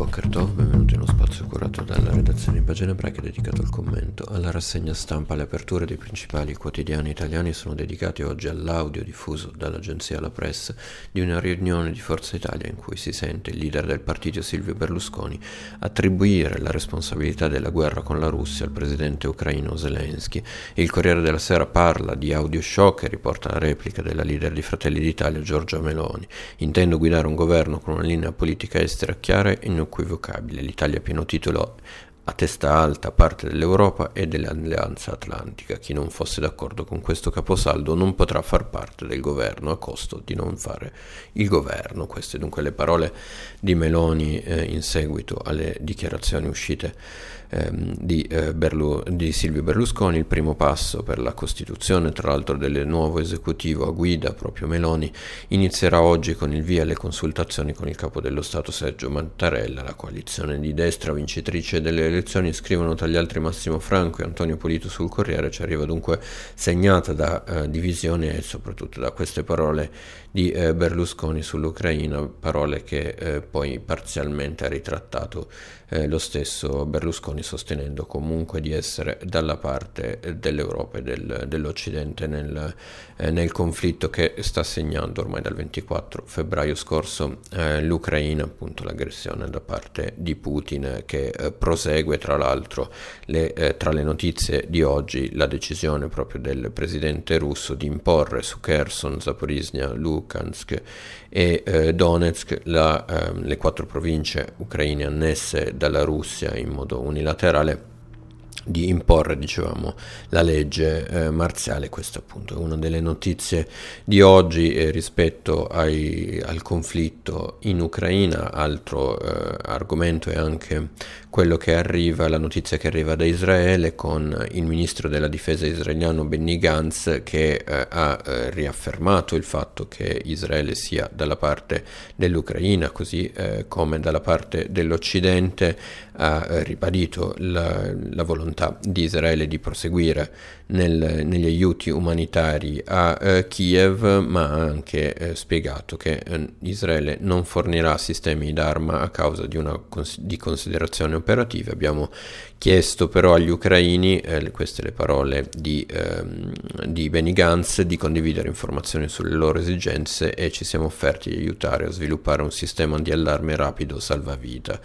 Boker Tov, benvenuti in uno spazio curato dalla redazione in pagina ebraica dedicato al commento. Alla rassegna stampa le aperture dei principali quotidiani italiani sono dedicate oggi all'audio diffuso dall'agenzia La Press di una riunione di Forza Italia in cui si sente il leader del partito Silvio Berlusconi attribuire la responsabilità della guerra con la Russia al presidente ucraino Zelensky. Il Corriere della Sera parla di audio shock e riporta la replica della leader di Fratelli d'Italia Giorgia Meloni. Intendo guidare un governo con una linea politica estera chiara e inequivocabile. L'Italia a pieno titolo a testa alta parte dell'Europa e dell'Alleanza Atlantica. Chi non fosse d'accordo con questo caposaldo non potrà far parte del governo a costo di non fare il governo. Queste dunque le parole di Meloni eh, in seguito alle dichiarazioni uscite ehm, di, eh, Berlu- di, Silvio Berlusconi, il primo passo per la costituzione tra l'altro del nuovo esecutivo a guida proprio Meloni inizierà oggi con il via alle consultazioni con il capo dello Stato Sergio Mattarella, la coalizione di destra vincitrice delle elezioni scrivono tra gli altri Massimo Franco e Antonio Polito sul Corriere, ci arriva dunque segnata da eh, divisione e soprattutto da queste parole di eh, Berlusconi sull'Ucraina, parole che eh, poi parzialmente ha ritrattato eh, lo stesso Berlusconi sostenendo comunque di essere dalla parte dell'Europa e del, dell'Occidente nel, eh, nel, conflitto che sta segnando ormai dal 24 febbraio scorso eh, l'Ucraina, appunto l'aggressione da parte di Putin che eh, prosegue tra l'altro le, eh, tra le notizie di oggi la decisione proprio del presidente russo di imporre su Kherson, Zaporizhia, Lukansk e eh, Donetsk la, ehm, le quattro province ucraine annesse dalla Russia in modo unilaterale di imporre dicevamo, la legge eh, marziale, questa appunto è una delle notizie di oggi eh, rispetto ai, al conflitto in Ucraina, altro eh, argomento è anche quello che arriva, la notizia che arriva da Israele con il ministro della difesa israeliano Benny Gantz che eh, ha eh, riaffermato il fatto che Israele sia dalla parte dell'Ucraina così eh, come dalla parte dell'Occidente, ha ribadito la, la volontà volontà di Israele di proseguire nel, negli aiuti umanitari a eh, Kiev, ma ha anche eh, spiegato che eh, Israele non fornirà sistemi d'arma a causa di una cons- di considerazioni operative. Abbiamo chiesto però agli ucraini, eh, queste le parole di, ehm, di Benny Gantz, di condividere informazioni sulle loro esigenze e ci siamo offerti di aiutare a sviluppare un sistema di allarme rapido salvavita.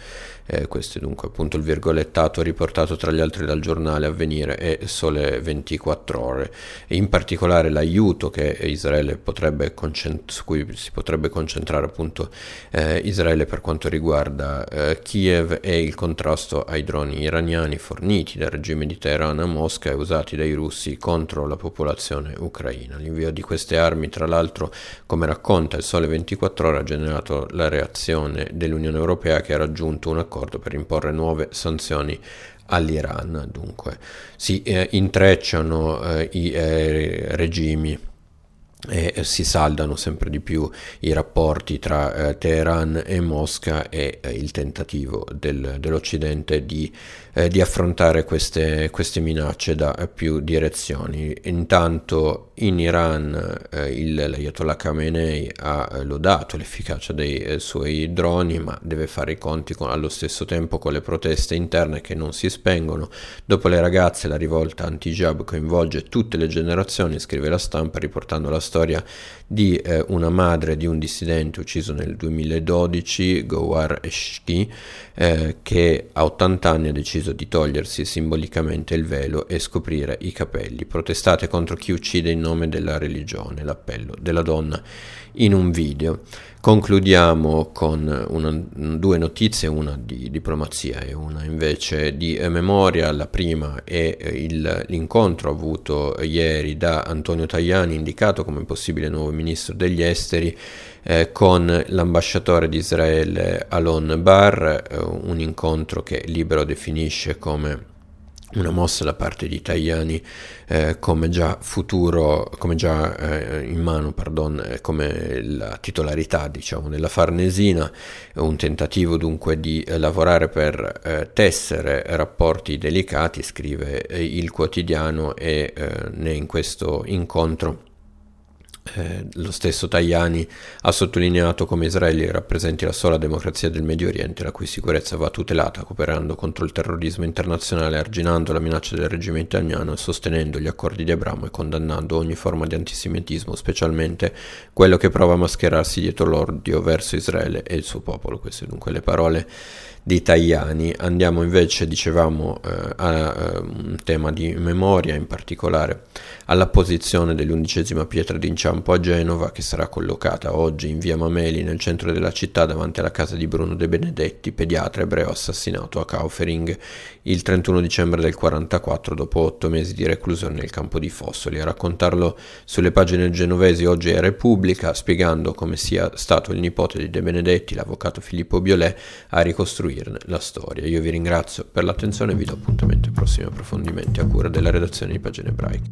Eh, questo è dunque appunto il virgolettato riportato tra gli altri dal giornale Avvenire e Sole 24 ore. In particolare l'aiuto che Israele potrebbe concent- su cui si potrebbe concentrare appunto eh, Israele per quanto riguarda eh, Kiev e il contrasto ai droni iraniani forniti dal regime di Teheran a Mosca e usati dai russi contro la popolazione ucraina. L'invio di queste armi, tra l'altro, come racconta il Sole 24 ore, ha generato la reazione dell'Unione Europea che ha raggiunto un accordo per imporre nuove sanzioni all'Iran. Dunque si eh, intrecciano eh, i eh, regimi e si saldano sempre di più i rapporti tra eh, Teheran e Mosca e eh, il tentativo del, dell'Occidente di, eh, di affrontare queste, queste, minacce da più direzioni. Intanto in Iran eh, il, l'Ayatollah Khamenei ha eh, lodato l'efficacia dei eh, suoi droni, ma deve fare i conti con, allo stesso tempo con le proteste interne che non si spengono. Dopo le ragazze la rivolta anti-jab coinvolge tutte le generazioni, scrive la stampa riportando la storia di eh, una madre di un dissidente ucciso nel 2012, Gowar Eshki, eh, che a 80 anni ha deciso di togliersi simbolicamente il velo e scoprire i capelli. Protestate contro chi uccide in nome della religione, l'appello della donna in un video. Concludiamo con una, due notizie, una di diplomazia e una invece di eh, memoria. La prima è eh, il, l'incontro avuto ieri da Antonio Tajani, indicato come possibile nuovo ministro degli esteri, eh, con l'ambasciatore di Israele Alon Bar, eh, un incontro che Libero definisce come una mossa da parte di Tajani eh, come già futuro, come già eh, in mano, pardon, eh, come la titolarità diciamo della Farnesina, un tentativo dunque di eh, lavorare per eh, tessere rapporti delicati, scrive eh, il quotidiano e né in questo incontro Eh, lo stesso Tajani ha sottolineato come Israele rappresenti la sola democrazia del Medio Oriente la cui sicurezza va tutelata, cooperando contro il terrorismo internazionale, arginando la minaccia del regime italiano sostenendo gli accordi di Abramo e condannando ogni forma di antisemitismo, specialmente quello che prova a mascherarsi dietro l'odio verso Israele e il suo popolo. Queste dunque le parole di Tajani. Andiamo invece, dicevamo, eh, a eh, un tema di memoria, in particolare alla posizione dell'undicesima pietra d'inciampo a Genova, che sarà collocata oggi in via Mameli, nel centro della città, davanti alla casa di Bruno De Benedetti, pediatra ebreo assassinato a Kaufering il 31 dicembre del 1944, dopo otto mesi di reclusione nel campo di Fossoli. A raccontarlo sulle pagine genovesi oggi è Repubblica, spiegando come sia stato il nipote di De Benedetti, l'avvocato Filippo Biolè, a ricostruire costruirne la storia. Io vi ringrazio per l'attenzione e vi do appuntamento ai prossimi approfondimenti a cura della redazione di Pagine Ebraiche.